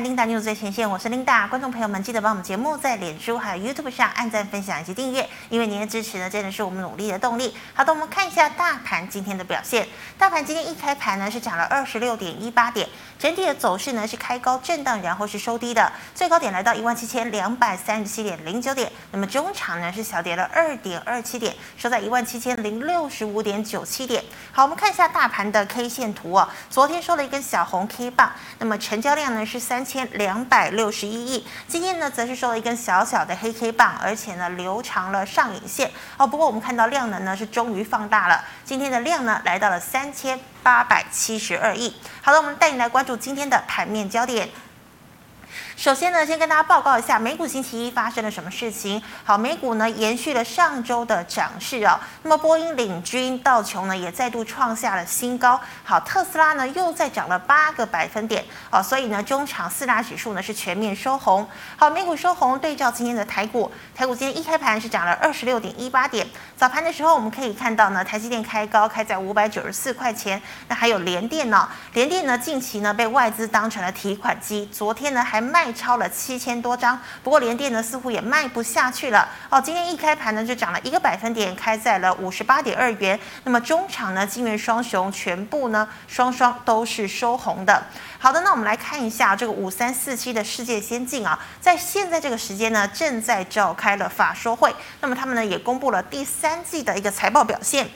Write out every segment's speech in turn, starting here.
琳达，news 最前线，我是琳达。观众朋友们，记得帮我们节目在脸书还有 YouTube 上按赞、分享以及订阅，因为您的支持呢，真的是我们努力的动力。好的，我们看一下大盘今天的表现。大盘今天一开盘呢，是涨了二十六点一八点，整体的走势呢是开高震荡，然后是收低的，最高点来到一万七千两百三十七点零九点。那么中场呢是小跌了二点二七点，收在一万七千零六十五点九七点。好，我们看一下大盘的 K 线图哦。昨天收了一根小红 K 棒，那么成交量呢是三千两百六十一亿，今天呢则是收了一根小小的黑 K 棒，而且呢留长了上影线哦。不过我们看到量能呢是终于放大了，今天的量呢来到了三千八百七十二亿。好了，我们带你来关注今天的盘面焦点。首先呢，先跟大家报告一下美股星期一发生了什么事情。好，美股呢延续了上周的涨势哦。那么波音领军，道琼呢也再度创下了新高。好，特斯拉呢又再涨了八个百分点哦。所以呢，中场四大指数呢是全面收红。好，美股收红，对照今天的台股，台股今天一开盘是涨了二十六点一八点。早盘的时候我们可以看到呢，台积电开高，开在五百九十四块钱。那还有联电呢，联电呢近期呢被外资当成了提款机，昨天呢还卖。超了七千多张，不过联电呢似乎也卖不下去了哦。今天一开盘呢就涨了一个百分点，开在了五十八点二元。那么中场呢，晶圆双雄全部呢双双都是收红的。好的，那我们来看一下这个五三四七的世界先进啊，在现在这个时间呢正在召开了法说会，那么他们呢也公布了第三季的一个财报表现。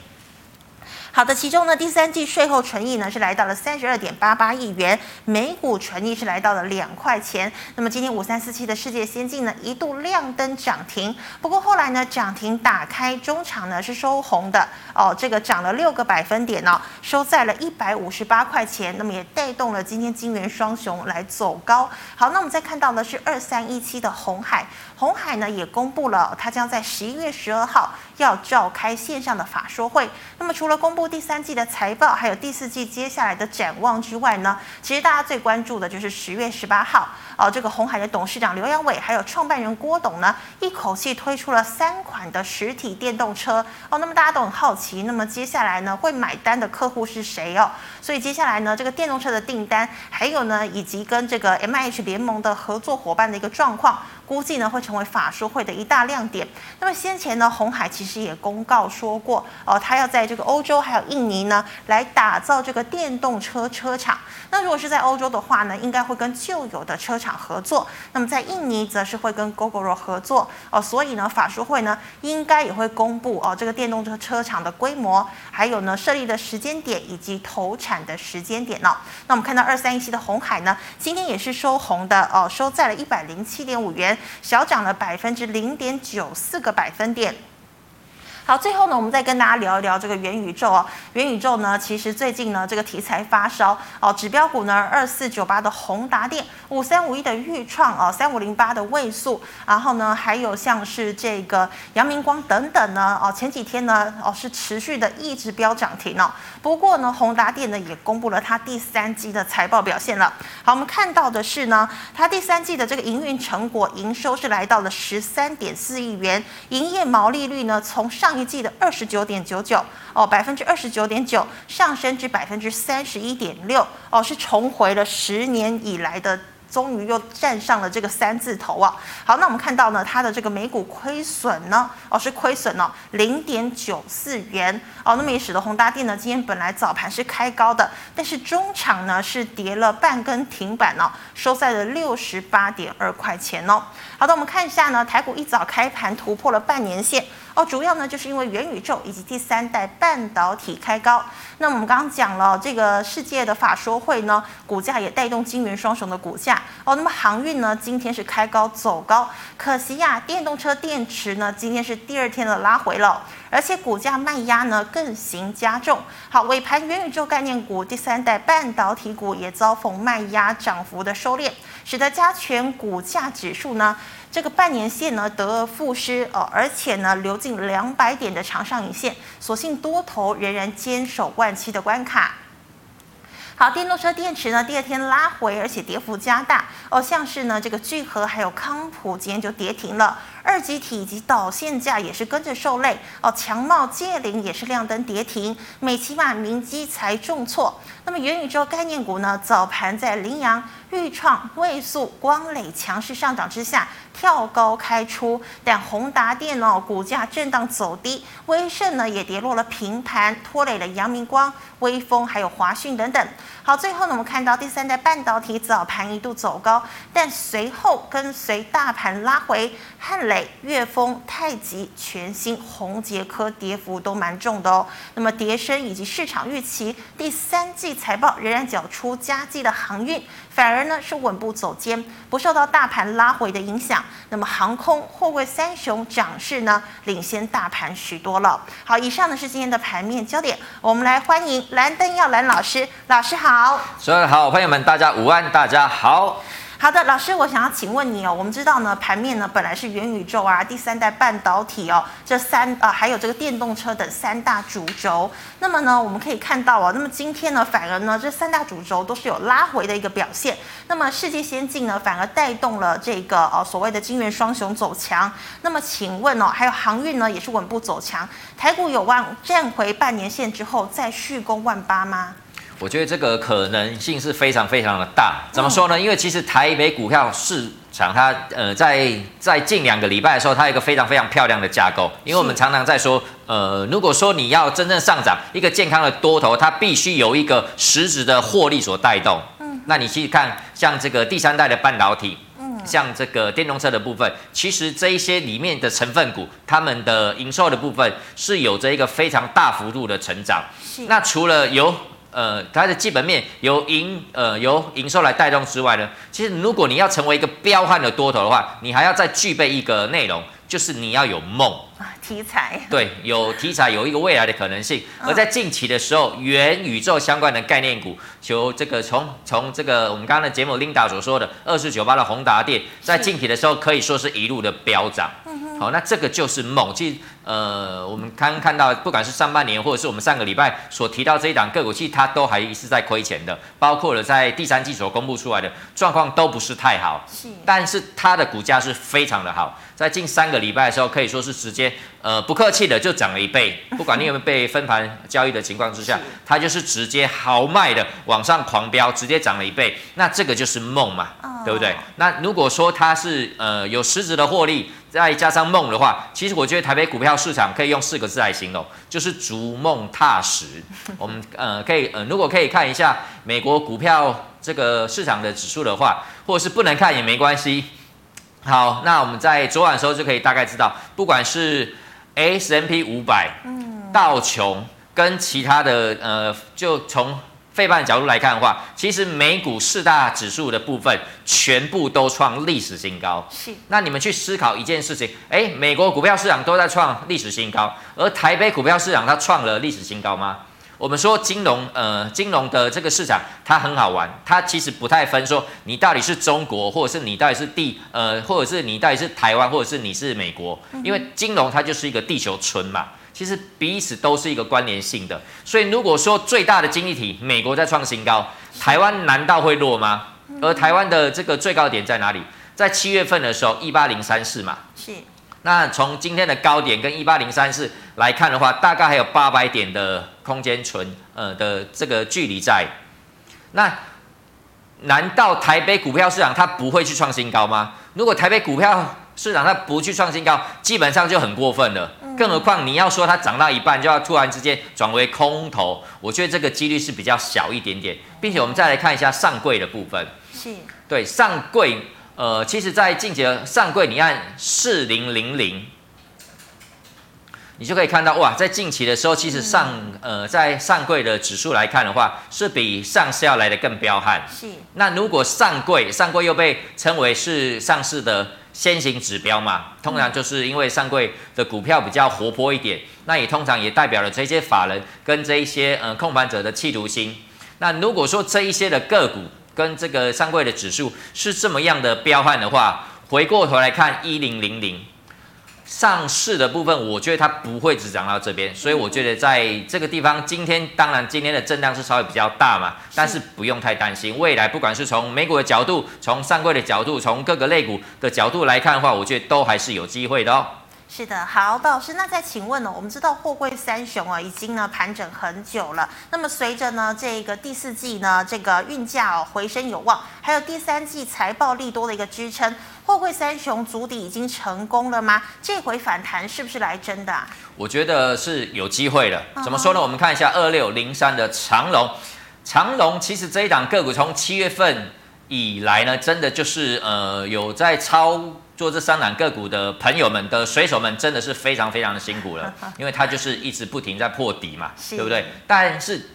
好的，其中呢，第三季税后纯益呢是来到了三十二点八八亿元，每股纯益是来到了两块钱。那么今天五三四七的世界先进呢一度亮灯涨停，不过后来呢涨停打开中场呢是收红的哦，这个涨了六个百分点哦，收在了一百五十八块钱。那么也带动了今天金圆双雄来走高。好，那我们再看到的是二三一七的红海，红海呢也公布了，它将在十一月十二号要召开线上的法说会。那么除了公布第三季的财报，还有第四季接下来的展望之外呢，其实大家最关注的就是十月十八号哦，这个红海的董事长刘阳伟还有创办人郭董呢，一口气推出了三款的实体电动车哦。那么大家都很好奇，那么接下来呢会买单的客户是谁哦？所以接下来呢这个电动车的订单，还有呢以及跟这个 MIH 联盟的合作伙伴的一个状况，估计呢会成为法说会的一大亮点。那么先前呢红海其实也公告说过哦，他要在这个欧洲还有印尼呢，来打造这个电动车车厂。那如果是在欧洲的话呢，应该会跟旧有的车厂合作。那么在印尼，则是会跟 Gogoro 合作哦。所以呢，法说会呢，应该也会公布哦，这个电动车车厂的规模，还有呢，设立的时间点以及投产的时间点呢。那我们看到二三一七的红海呢，今天也是收红的哦，收在了一百零七点五元，小涨了百分之零点九四个百分点。好，最后呢，我们再跟大家聊一聊这个元宇宙哦。元宇宙呢，其实最近呢，这个题材发烧哦。指标股呢，二四九八的宏达电，五三五一的钰创哦，三五零八的位速，然后呢，还有像是这个阳明光等等呢哦，前几天呢哦是持续的一直飙涨停哦。不过呢，宏达电呢也公布了它第三季的财报表现了。好，我们看到的是呢，它第三季的这个营运成果，营收是来到了十三点四亿元，营业毛利率呢从上一季的二十九点九九哦，百分之二十九点九上升至百分之三十一点六哦，是重回了十年以来的。终于又站上了这个三字头啊！好，那我们看到呢，它的这个每股亏损呢，哦是亏损了，零点九四元哦。那么也使得宏达电呢，今天本来早盘是开高的，但是中场呢是跌了半根停板哦，收在了六十八点二块钱哦。好的，我们看一下呢，台股一早开盘突破了半年线哦，主要呢就是因为元宇宙以及第三代半导体开高。那我们刚刚讲了这个世界的法说会呢，股价也带动金元双雄的股价。哦，那么航运呢，今天是开高走高，可惜呀，电动车电池呢，今天是第二天的拉回了，而且股价卖压呢更形加重。好，尾盘元宇宙概念股、第三代半导体股也遭逢卖压，涨幅的收敛，使得加权股价指数呢，这个半年线呢得而复失哦，而且呢流进两百点的长上影线，所幸多头仍然坚守万七的关卡。好，电动车电池呢，第二天拉回，而且跌幅加大哦，像是呢这个聚合还有康普今天就跌停了。二级体以及导线架也是跟着受累哦。强茂、界霖也是亮灯跌停，美琪玛、明基才重挫。那么元宇宙概念股呢？早盘在凌阳、钰创、位速、光磊强势上涨之下，跳高开出，但宏达电哦，股价震荡走低，威盛呢也跌落了平盘，拖累了阳明光、威风还有华讯等等。好，最后呢，我们看到第三代半导体早盘一度走高，但随后跟随大盘拉回，汉磊、悦丰、太极、全新、宏杰科跌幅都蛮重的哦。那么跌升以及市场预期，第三季财报仍然缴出佳绩的航运。反而呢是稳步走坚，不受到大盘拉回的影响。那么航空、货柜三雄涨势呢领先大盘许多了。好，以上呢是今天的盘面焦点。我们来欢迎蓝灯耀蓝老师，老师好。所有的好朋友们，大家午安，大家好。好的，老师，我想要请问你哦。我们知道呢，盘面呢本来是元宇宙啊、第三代半导体哦，这三啊、呃、还有这个电动车等三大主轴。那么呢，我们可以看到哦，那么今天呢，反而呢这三大主轴都是有拉回的一个表现。那么世界先进呢，反而带动了这个呃所谓的晶圆双雄走强。那么请问哦，还有航运呢也是稳步走强。台股有望站回半年线之后再续攻万八吗？我觉得这个可能性是非常非常的大。怎么说呢？因为其实台北股票市场它呃在在近两个礼拜的时候，它有一个非常非常漂亮的架构。因为我们常常在说，呃，如果说你要真正上涨一个健康的多头，它必须有一个实质的获利所带动。嗯，那你去看像这个第三代的半导体，嗯，像这个电动车的部分，其实这一些里面的成分股，他们的营收的部分是有着一个非常大幅度的成长。是，那除了有呃，它的基本面由营呃由营收来带动之外呢，其实如果你要成为一个彪悍的多头的话，你还要再具备一个内容，就是你要有梦啊，题材对，有题材，有一个未来的可能性。而在近期的时候，元宇宙相关的概念股，求这个从从这个我们刚刚的节目 Linda 所说的二四九八的宏达电，在近期的时候可以说是一路的飙涨。好，那这个就是梦。其实，呃，我们刚刚看到，不管是上半年，或者是我们上个礼拜所提到这一档个股，其实它都还是在亏钱的，包括了在第三季所公布出来的状况都不是太好。是，但是它的股价是非常的好，在近三个礼拜的时候，可以说是直接，呃，不客气的就涨了一倍。不管你有没有被分盘交易的情况之下，它就是直接豪迈的往上狂飙，直接涨了一倍。那这个就是梦嘛，对不对？那如果说它是呃有实质的获利。再加上梦的话，其实我觉得台北股票市场可以用四个字来形容，就是逐梦踏实。我们呃可以呃如果可以看一下美国股票这个市场的指数的话，或者是不能看也没关系。好，那我们在昨晚的时候就可以大概知道，不管是 S M P 五百、嗯道琼跟其他的呃，就从。费半的角度来看的话，其实美股四大指数的部分全部都创历史新高。是，那你们去思考一件事情，哎，美国股票市场都在创历史新高，而台北股票市场它创了历史新高吗？我们说金融，呃，金融的这个市场它很好玩，它其实不太分说你到底是中国，或者是你到底是地，呃，或者是你到底是台湾，或者是你是美国，因为金融它就是一个地球村嘛。其实彼此都是一个关联性的，所以如果说最大的经济体美国在创新高，台湾难道会弱吗？而台湾的这个最高点在哪里？在七月份的时候，一八零三四嘛。是。那从今天的高点跟一八零三四来看的话，大概还有八百点的空间存呃的这个距离在。那难道台北股票市场它不会去创新高吗？如果台北股票市场它不去创新高，基本上就很过分了。更何况你要说它涨到一半就要突然之间转为空头，我觉得这个几率是比较小一点点。并且我们再来看一下上柜的部分，是对上柜，呃，其实在近期的上柜，你按四零零零，你就可以看到哇，在近期的时候，其实上呃在上柜的指数来看的话，是比上市要来的更彪悍。是那如果上柜上柜又被称为是上市的。先行指标嘛，通常就是因为上柜的股票比较活泼一点，那也通常也代表了这些法人跟这一些呃控盘者的企图心。那如果说这一些的个股跟这个上柜的指数是这么样的彪悍的话，回过头来看一零零零，上市的部分，我觉得它不会只涨到这边，所以我觉得在这个地方，今天当然今天的震荡是稍微比较大嘛，但是不用太担心，未来不管是从美股的角度，从上柜的角度，从各个类股的角度来看的话，我觉得都还是有机会的哦。是的，好，老师，那再请问呢？我们知道货柜三雄啊，已经呢盘整很久了。那么随着呢这个第四季呢这个运价哦回升有望，还有第三季财报利多的一个支撑，货柜三雄足底已经成功了吗？这回反弹是不是来真的啊？我觉得是有机会的。怎么说呢？我们看一下二六零三的长龙，长龙其实这一档个股从七月份以来呢，真的就是呃有在超。做这三档个股的朋友们的水手们真的是非常非常的辛苦了，因为他就是一直不停在破底嘛，对不对？但是，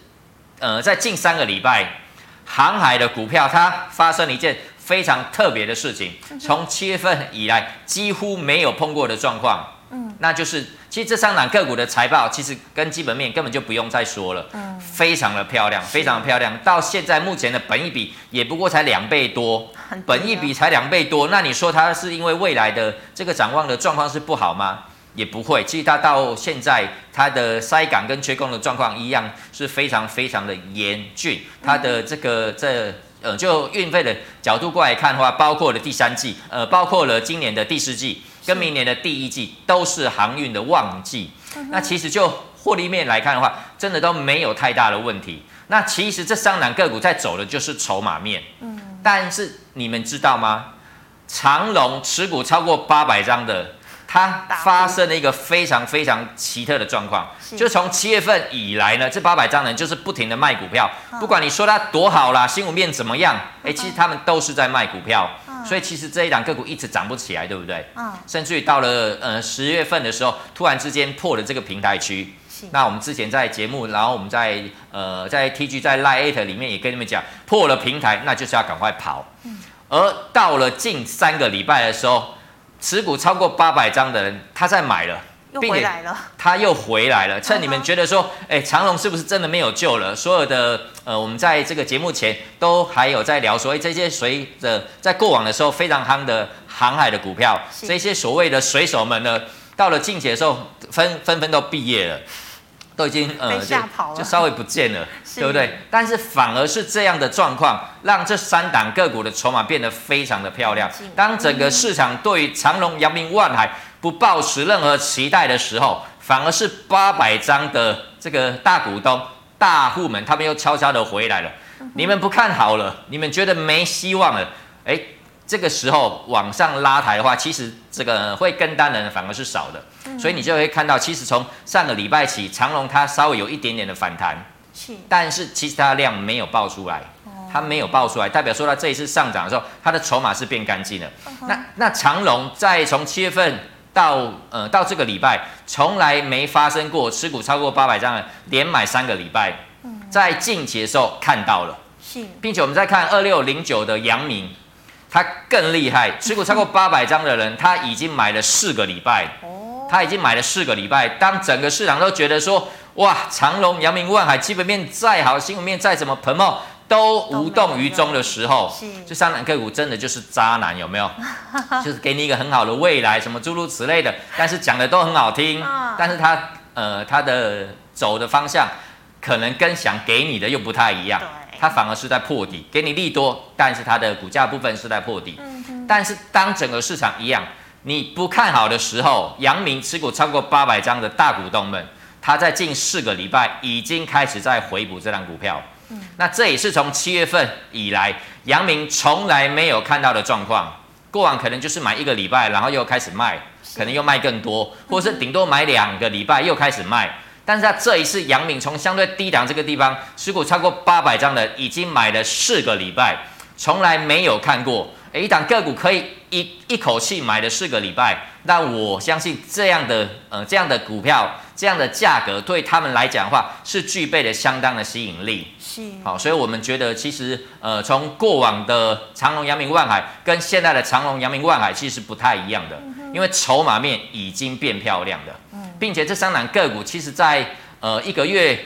呃，在近三个礼拜，航海的股票它发生了一件非常特别的事情，从七月份以来几乎没有碰过的状况。嗯，那就是其实这三档个股的财报，其实跟基本面根本就不用再说了，嗯，非常的漂亮，非常的漂亮。到现在目前的本益比也不过才两倍多，本益比才两倍多，那你说它是因为未来的这个展望的状况是不好吗？也不会，其实它到现在它的塞港跟缺工的状况一样是非常非常的严峻，它的这个这呃就运费的角度过来看的话，包括了第三季，呃，包括了今年的第四季。跟明年的第一季都是航运的旺季，那其实就获利面来看的话，真的都没有太大的问题。那其实这三档个股在走的就是筹码面，但是你们知道吗？长龙持股超过八百张的。它发生了一个非常非常奇特的状况，就从七月份以来呢，这八百张人就是不停的卖股票，不管你说它多好啦，新闻面怎么样，哎，其实他们都是在卖股票，所以其实这一档个股一直涨不起来，对不对？甚至于到了呃十月份的时候，突然之间破了这个平台区，那我们之前在节目，然后我们在呃在 TG 在 Lite 里面也跟你们讲，破了平台，那就是要赶快跑，而到了近三个礼拜的时候。持股超过八百张的人，他在买了，并且他又回来了。趁你们觉得说，哎，长隆是不是真的没有救了？所有的呃，我们在这个节目前都还有在聊说，哎，这些随着在过往的时候非常夯的航海的股票，这些所谓的水手们呢，到了近期的时候，纷纷纷都毕业了。都已经呃就就稍微不见了，对不对？但是反而是这样的状况，让这三档个股的筹码变得非常的漂亮。当整个市场对于长隆、阳明、万海不抱持任何期待的时候，反而是八百张的这个大股东、大户们，他们又悄悄的回来了。你们不看好了，你们觉得没希望了，哎。这个时候往上拉抬的话，其实这个会跟单的人反而是少的，嗯、所以你就会看到，其实从上个礼拜起，长隆它稍微有一点点的反弹，是，但是其实它的量没有爆出来，它没有爆出来，代表说它这一次上涨的时候，它的筹码是变干净了。嗯、那那长隆在从七月份到呃到这个礼拜，从来没发生过持股超过八百张的连买三个礼拜，在近期的时候看到了，是，并且我们再看二六零九的阳明。他更厉害，持股超过 八百张的人，他已经买了四个礼拜。他已经买了四个礼拜。当整个市场都觉得说，哇，长隆、阳明、万海基本面再好，新闻面再怎么喷冒，都无动于衷的时候，这三档个股真的就是渣男，有没有？就是给你一个很好的未来，什么诸如此类的，但是讲的都很好听，但是他呃他的走的方向，可能跟想给你的又不太一样。它反而是在破底，给你利多，但是它的股价部分是在破底。嗯、哼但是当整个市场一样，你不看好的时候，阳明持股超过八百张的大股东们，他在近四个礼拜已经开始在回补这张股票。嗯、那这也是从七月份以来，阳明从来没有看到的状况。过往可能就是买一个礼拜，然后又开始卖，可能又卖更多，或是顶多买两个礼拜又开始卖。但是他这一次，杨敏从相对低档这个地方，持股超过八百张的，已经买了四个礼拜，从来没有看过，一档个股可以一一口气买了四个礼拜，那我相信这样的呃这样的股票，这样的价格对他们来讲的话，是具备了相当的吸引力。是，好，所以我们觉得其实呃从过往的长隆、阳明、万海跟现在的长隆、阳明、万海其实不太一样的，因为筹码面已经变漂亮了。并且这三档个股，其实在呃一个月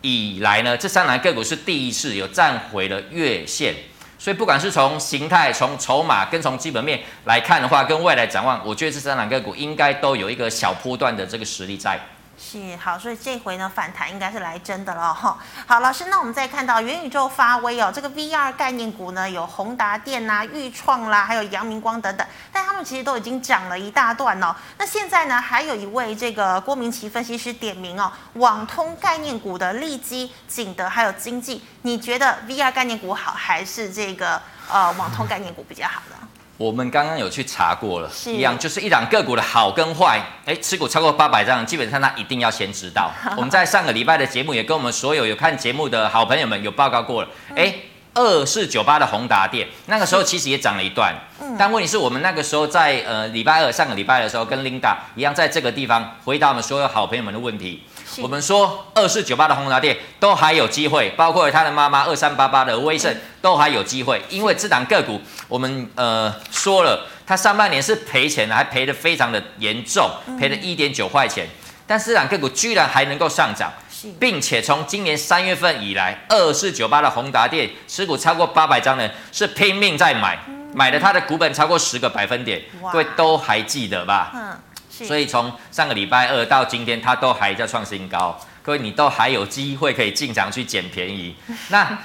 以来呢，这三档个股是第一次有站回了月线，所以不管是从形态、从筹码跟从基本面来看的话，跟未来展望，我觉得这三档个股应该都有一个小波段的这个实力在。是好，所以这回呢反弹应该是来真的了哈。好，老师，那我们再看到元宇宙发威哦，这个 VR 概念股呢有宏达电呐、钰创啦，还有阳明光等等，但他们其实都已经涨了一大段哦。那现在呢，还有一位这个郭明錤分析师点名哦，网通概念股的利基、景德还有经济，你觉得 VR 概念股好还是这个呃网通概念股比较好呢？我们刚刚有去查过了，一样就是一档个股的好跟坏，哎，持股超过八百张，基本上他一定要先知道。我们在上个礼拜的节目也跟我们所有有看节目的好朋友们有报告过了，哎，二四九八的宏达电，那个时候其实也涨了一段，但问题是我们那个时候在呃礼拜二上个礼拜的时候跟 Linda 一样，在这个地方回答我们所有好朋友们的问题。我们说二四九八的宏达电都还有机会，包括他的妈妈二三八八的威盛都还有机会，因为这档个股我们呃说了，它上半年是赔钱的，还赔的非常的严重，赔了一点九块钱，但是这档个股居然还能够上涨，并且从今年三月份以来，二四九八的宏达电持股超过八百张的人是拼命在买，买了它的股本超过十个百分点，各位都还记得吧？所以从上个礼拜二到今天，它都还在创新高。各位，你都还有机会可以进场去捡便宜。那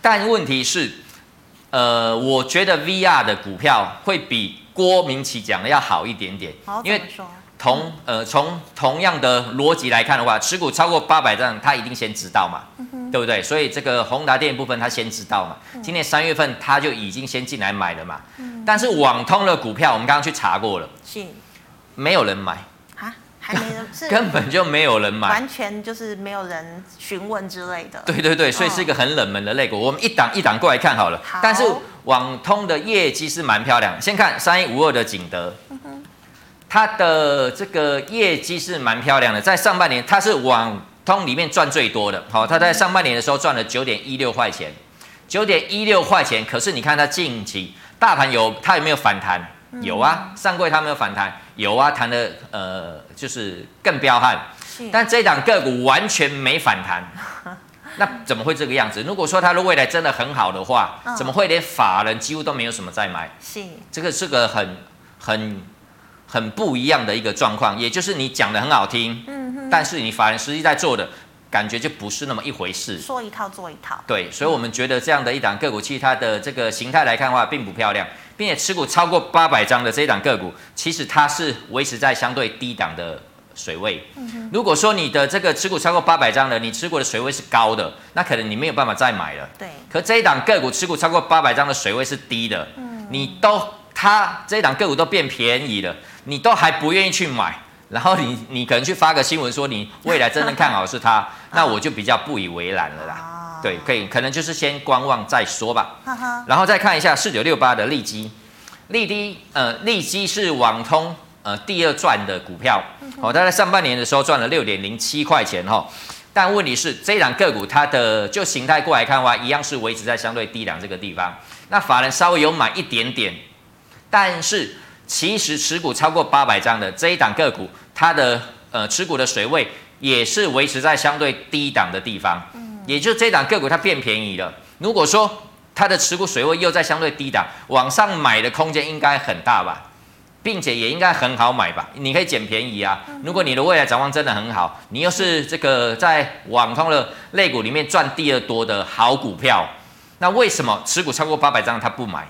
但问题是，呃，我觉得 VR 的股票会比郭明奇讲的要好一点点。因为同呃从同样的逻辑来看的话，持股超过八百张，他一定先知道嘛，对不对？所以这个宏达电部分他先知道嘛。今年三月份他就已经先进来买了嘛。但是网通的股票，我们刚刚去查过了。没有人买啊，还没人，是 根本就没有人买，完全就是没有人询问之类的。对对对，所以是一个很冷门的类股。哦、我们一档一档过来看好了。好。但是网通的业绩是蛮漂亮。先看三一五二的景德，嗯、它的这个业绩是蛮漂亮的。在上半年，它是网通里面赚最多的。好，它在上半年的时候赚了九点一六块钱，九点一六块钱。可是你看它近期大盘有它有没有反弹？有啊，上柜它有没有反弹？有啊，弹的呃就是更彪悍，是但这档个股完全没反弹，那怎么会这个样子？如果说它的未来真的很好的话，嗯、怎么会连法人几乎都没有什么在买？是这个是个很很很不一样的一个状况，也就是你讲的很好听，嗯、哼但是你法人实际在做的感觉就不是那么一回事，说一套做一套。对，所以我们觉得这样的一档个股，其实它的这个形态来看的话，并不漂亮。并且持股超过八百张的这一档个股，其实它是维持在相对低档的水位。如果说你的这个持股超过八百张的，你持股的水位是高的，那可能你没有办法再买了。对。可这一档个股持股超过八百张的水位是低的，你都它这一档个股都变便宜了，你都还不愿意去买，然后你你可能去发个新闻说你未来真正看好是它，那我就比较不以为然了啦。对，可以，可能就是先观望再说吧。哈哈，然后再看一下四九六八的利基，利基呃，利基是网通呃第二赚的股票，哦，它在上半年的时候赚了六点零七块钱哈。但问题是这一档个股它的就形态过来看的话，一样是维持在相对低档这个地方。那法人稍微有买一点点，但是其实持股超过八百张的这一档个股，它的呃持股的水位也是维持在相对低档的地方。也就这档个股它变便宜了。如果说它的持股水位又在相对低档，往上买的空间应该很大吧，并且也应该很好买吧。你可以捡便宜啊。如果你的未来展望真的很好，你又是这个在网通的类股里面赚第二多的好股票，那为什么持股超过八百张它不买？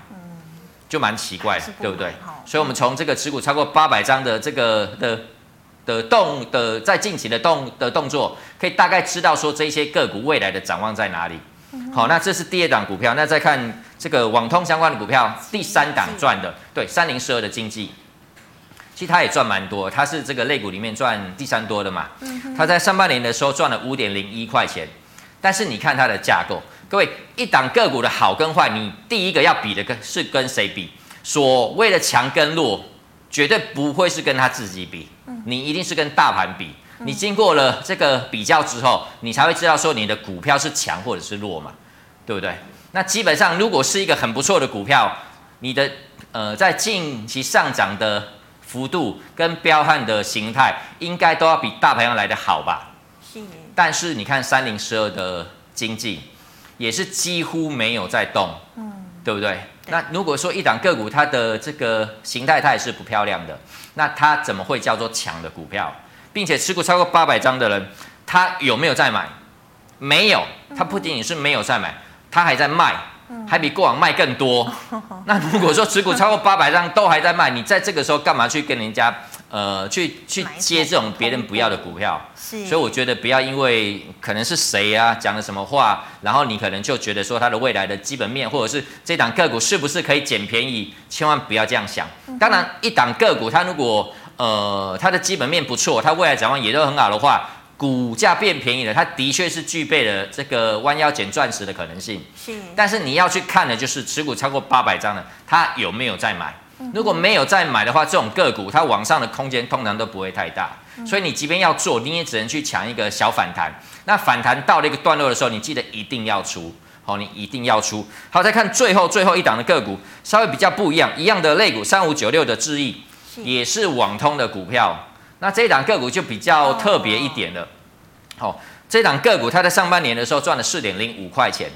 就蛮奇怪的，对不对？所以，我们从这个持股超过八百张的这个的。的动的在近期的动的动作，可以大概知道说这些个股未来的展望在哪里。好，那这是第二档股票。那再看这个网通相关的股票，第三档赚的，对，三零四二的经济，其实它也赚蛮多，它是这个类股里面赚第三多的嘛。它在上半年的时候赚了五点零一块钱，但是你看它的架构，各位一档个股的好跟坏，你第一个要比的跟是跟谁比？所谓的强跟弱。绝对不会是跟他自己比，你一定是跟大盘比。你经过了这个比较之后，你才会知道说你的股票是强或者是弱嘛，对不对？那基本上如果是一个很不错的股票，你的呃在近期上涨的幅度跟彪悍的形态，应该都要比大盘要来的好吧？是。但是你看三零四二的经济，也是几乎没有在动。嗯。对不对？对，那如果说一档个股它的这个形态它也是不漂亮的，那它怎么会叫做强的股票？并且持股超过八百张的人，他有没有在买？没有，他不仅仅是没有在买，他还在卖，还比过往卖更多。那如果说持股超过八百张都还在卖，你在这个时候干嘛去跟人家？呃，去去接这种别人不要的股票，是，所以我觉得不要因为可能是谁啊讲了什么话，然后你可能就觉得说它的未来的基本面，或者是这档个股是不是可以捡便宜，千万不要这样想。当然，一档个股它如果呃它的基本面不错，它未来展望也都很好的话，股价变便宜了，它的确是具备了这个弯腰捡钻石的可能性。是，但是你要去看的就是持股超过八百张的，它有没有在买。如果没有再买的话，这种个股它往上的空间通常都不会太大，所以你即便要做，你也只能去抢一个小反弹。那反弹到了一个段落的时候，你记得一定要出，好，你一定要出。好，再看最后最后一档的个股，稍微比较不一样，一样的类股三五九六的智易，也是网通的股票。那这一档个股就比较特别一点了。哦，这档个股它在上半年的时候赚了四点零五块钱，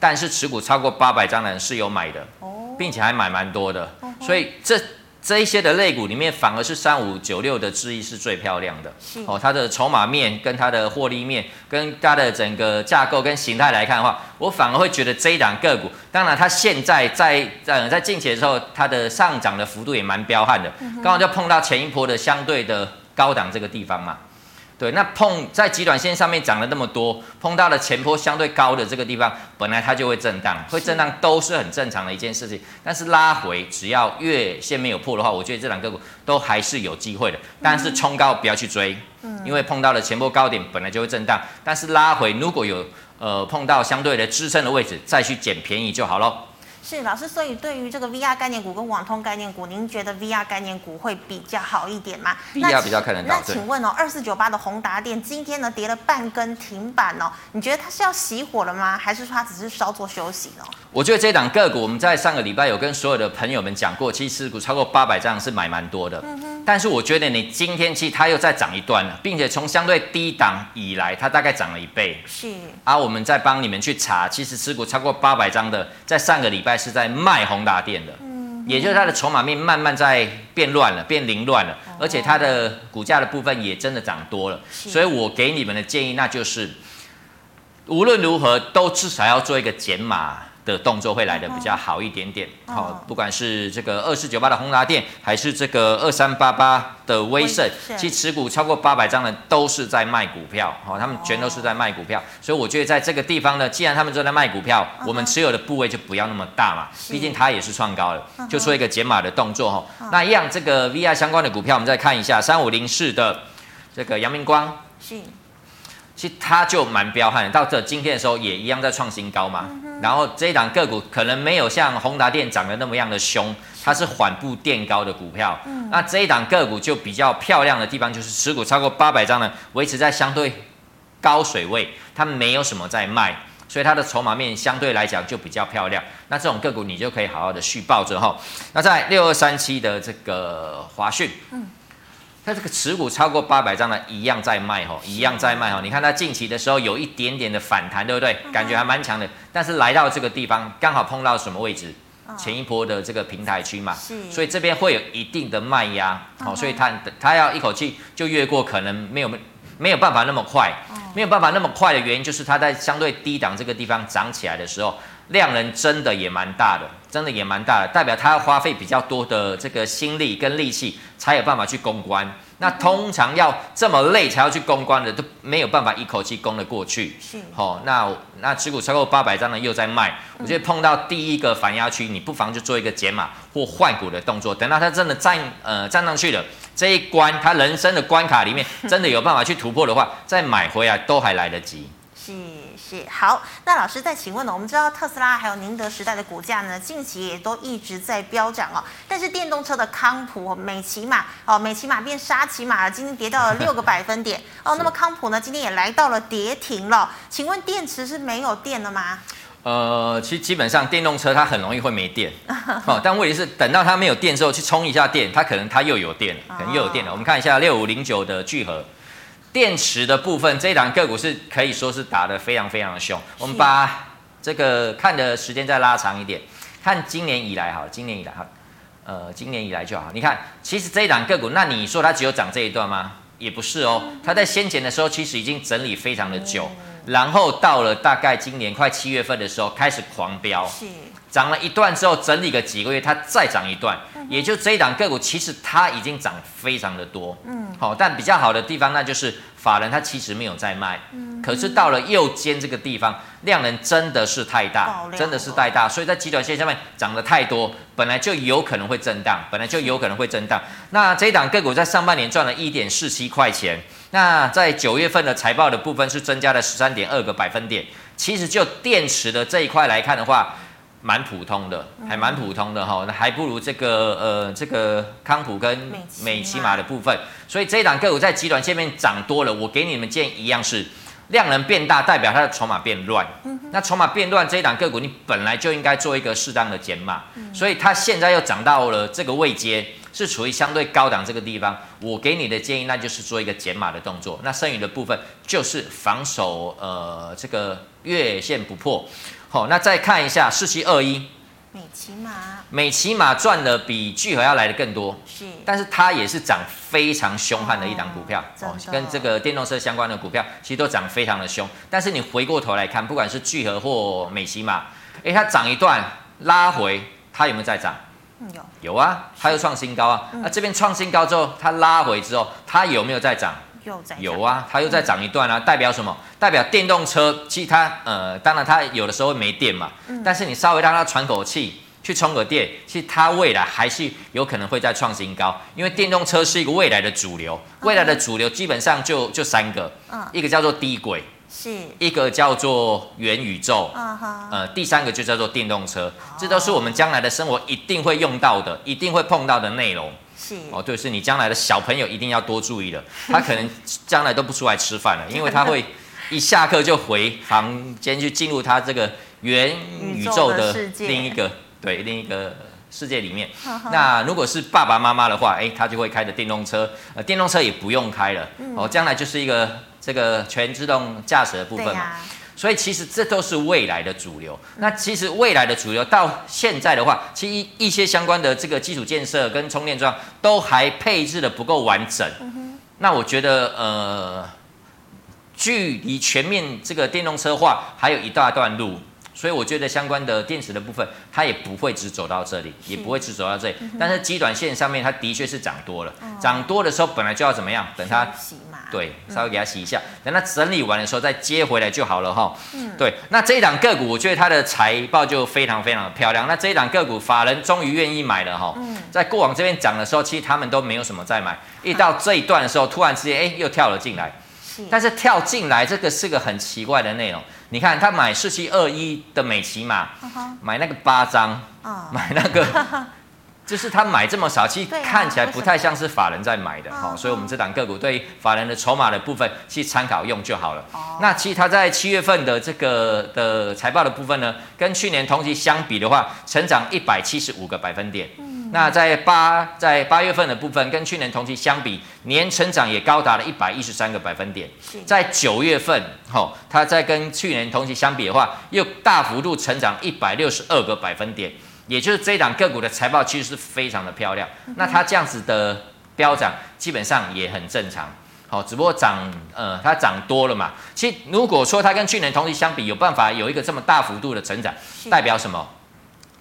但是持股超过八百张的人是有买的。并且还买蛮多的，所以这这一些的类股里面，反而是三五九六的智易是最漂亮的。哦，它的筹码面跟它的获利面，跟它的整个架构跟形态来看的话，我反而会觉得这一档个股，当然它现在在呃在近期的时候，它的上涨的幅度也蛮彪悍的，刚好就碰到前一波的相对的高档这个地方嘛。对，那碰在极短线上面涨了那么多，碰到了前波相对高的这个地方，本来它就会震荡，会震荡都是很正常的一件事情。但是拉回，只要月线没有破的话，我觉得这两个股都还是有机会的。但是冲高不要去追，因为碰到了前波高点，本来就会震荡。但是拉回如果有呃碰到相对的支撑的位置，再去捡便宜就好喽。是老师，所以对于这个 VR 概念股跟网通概念股，您觉得 VR 概念股会比较好一点吗？VR 比较看得到。那请问哦，二四九八的宏达电今天呢跌了半根停板哦，你觉得它是要熄火了吗？还是说它只是稍作休息呢？我觉得这档个股我们在上个礼拜有跟所有的朋友们讲过，其实持股超过八百张是买蛮多的。嗯哼。但是我觉得你今天其实它又再涨一段了，并且从相对低档以来，它大概涨了一倍。是。啊，我们再帮你们去查，其实持股超过八百张的，在上个礼拜。是在卖宏达电的，嗯，也就是它的筹码面慢慢在变乱了，变凌乱了，而且它的股价的部分也真的涨多了，所以我给你们的建议，那就是无论如何都至少要做一个减码。的动作会来的比较好一点点，好，不管是这个二四九八的宏达电，还是这个二三八八的威盛，其实持股超过八百张的都是在卖股票，好，他们全都是在卖股票，所以我觉得在这个地方呢，既然他们都在卖股票，我们持有的部位就不要那么大嘛，毕竟它也是创高了，就做一个减码的动作哈。那一样这个 VR 相关的股票，我们再看一下三五零四的这个阳明光，是，其实它就蛮彪悍的，到这今天的时候也一样在创新高嘛。然后这一档个股可能没有像宏达电涨得那么样的凶，它是缓步垫高的股票。嗯，那这一档个股就比较漂亮的地方就是持股超过八百张呢，维持在相对高水位，它没有什么在卖，所以它的筹码面相对来讲就比较漂亮。那这种个股你就可以好好的续抱着哈。那在六二三七的这个华讯，嗯。它这个持股超过八百张的，一样在卖吼，一样在卖吼。你看它近期的时候有一点点的反弹，对不对？感觉还蛮强的。但是来到这个地方，刚好碰到什么位置？前一波的这个平台区嘛，所以这边会有一定的卖压。好，所以它它要一口气就越过，可能没有没有办法那么快，没有办法那么快的原因就是它在相对低档这个地方涨起来的时候，量能真的也蛮大的，真的也蛮大的，代表它要花费比较多的这个心力跟力气，才有办法去攻关。那通常要这么累才要去攻关的，都没有办法一口气攻得过去。是，好，那那持股超过八百张的又在卖，我觉得碰到第一个反压区，你不妨就做一个减码或换股的动作，等到它真的站呃站上去了，这一关他人生的关卡里面 真的有办法去突破的话，再买回来都还来得及。是是好，那老师再请问呢？我们知道特斯拉还有宁德时代的股价呢，近期也都一直在飙涨哦。但是电动车的康普、美骑马哦，美骑马变沙琪玛了，今天跌到了 六个百分点哦。那么康普呢，今天也来到了跌停了。请问电池是没有电了吗？呃，其实基本上电动车它很容易会没电 哦，但问题是等到它没有电之后去充一下电，它可能它又有电了，可能又有电了。我们看一下六五零九的聚合。电池的部分，这一档个股是可以说是打得非常非常的凶。我们把这个看的时间再拉长一点，看今年以来哈，今年以来哈，呃，今年以来就好。你看，其实这一档个股，那你说它只有涨这一段吗？也不是哦，它在先前的时候其实已经整理非常的久，然后到了大概今年快七月份的时候开始狂飙。是。涨了一段之后，整理个几个月，它再涨一段，也就这一档个股，其实它已经涨非常的多，嗯，好，但比较好的地方，那就是法人他其实没有在卖，嗯，可是到了右肩这个地方，量能真的是太大，真的是太大，所以在极短线上面涨得太多，本来就有可能会震荡，本来就有可能会震荡。那这一档个股在上半年赚了一点四七块钱，那在九月份的财报的部分是增加了十三点二个百分点，其实就电池的这一块来看的话。蛮普通的，还蛮普通的哈，那还不如这个呃这个康普跟美琪马的部分，所以这一档个股在极短线面涨多了，我给你们建议一样是量能变大，代表它的筹码变乱。那筹码变乱，这一档个股你本来就应该做一个适当的减码，所以它现在又涨到了这个位阶，是处于相对高档这个地方，我给你的建议那就是做一个减码的动作，那剩余的部分就是防守呃这个月线不破。好，那再看一下四七二一，美琪玛，美琪玛赚的比聚合要来的更多，是，但是它也是涨非常凶悍的一档股票，哦，跟这个电动车相关的股票其实都涨非常的凶，但是你回过头来看，不管是聚合或美琪玛，诶，它涨一段拉回，它有没有再涨？有，有啊，它又创新高啊，那这边创新高之后，它拉回之后，它有没有再涨？有啊，它又再涨一段啊，代表什么？代表电动车，其实它呃，当然它有的时候会没电嘛，但是你稍微让它喘口气，去充个电，其实它未来还是有可能会再创新高，因为电动车是一个未来的主流，未来的主流基本上就就三个，一个叫做低轨，是，一个叫做元宇宙，呃，第三个就叫做电动车，这都是我们将来的生活一定会用到的，一定会碰到的内容。是。哦，对，是你将来的小朋友一定要多注意的，他可能将来都不出来吃饭了，因为他会一下课就回房间去进入他这个元宇宙的另一个对另一个世界里面。那如果是爸爸妈妈的话，哎，他就会开着电动车，呃，电动车也不用开了，哦，将来就是一个这个全自动驾驶的部分嘛。所以其实这都是未来的主流。那其实未来的主流到现在的话，其实一一些相关的这个基础建设跟充电桩都还配置的不够完整。那我觉得呃，距离全面这个电动车化还有一大段路。所以我觉得相关的电池的部分，它也不会只走到这里，也不会只走到这里。但是极短线上面，它的确是涨多了。涨多的时候，本来就要怎么样？等它洗嘛，对，稍微给它洗一下，等它整理完的时候再接回来就好了哈。嗯，对。那这一档个股，我觉得它的财报就非常非常的漂亮。那这一档个股，法人终于愿意买了哈。嗯在过往这边涨的时候，其实他们都没有什么在买，一到这一段的时候，突然之间，哎，又跳了进来。但是跳进来，这个是个很奇怪的内容。你看，他买四七二一的美琪玛，买那个八张，买那个，就是他买这么少，其实看起来不太像是法人在买的哈。所以，我们这档个股对于法人的筹码的部分去参考用就好了。那其实他在七月份的这个的财报的部分呢，跟去年同期相比的话，成长一百七十五个百分点。那在八在八月份的部分，跟去年同期相比，年成长也高达了一百一十三个百分点。在九月份，吼，它在跟去年同期相比的话，又大幅度成长一百六十二个百分点。也就是这档个股的财报其实是非常的漂亮。那它这样子的飙涨，基本上也很正常。好，只不过涨，呃，它涨多了嘛。其实如果说它跟去年同期相比，有办法有一个这么大幅度的成长，代表什么？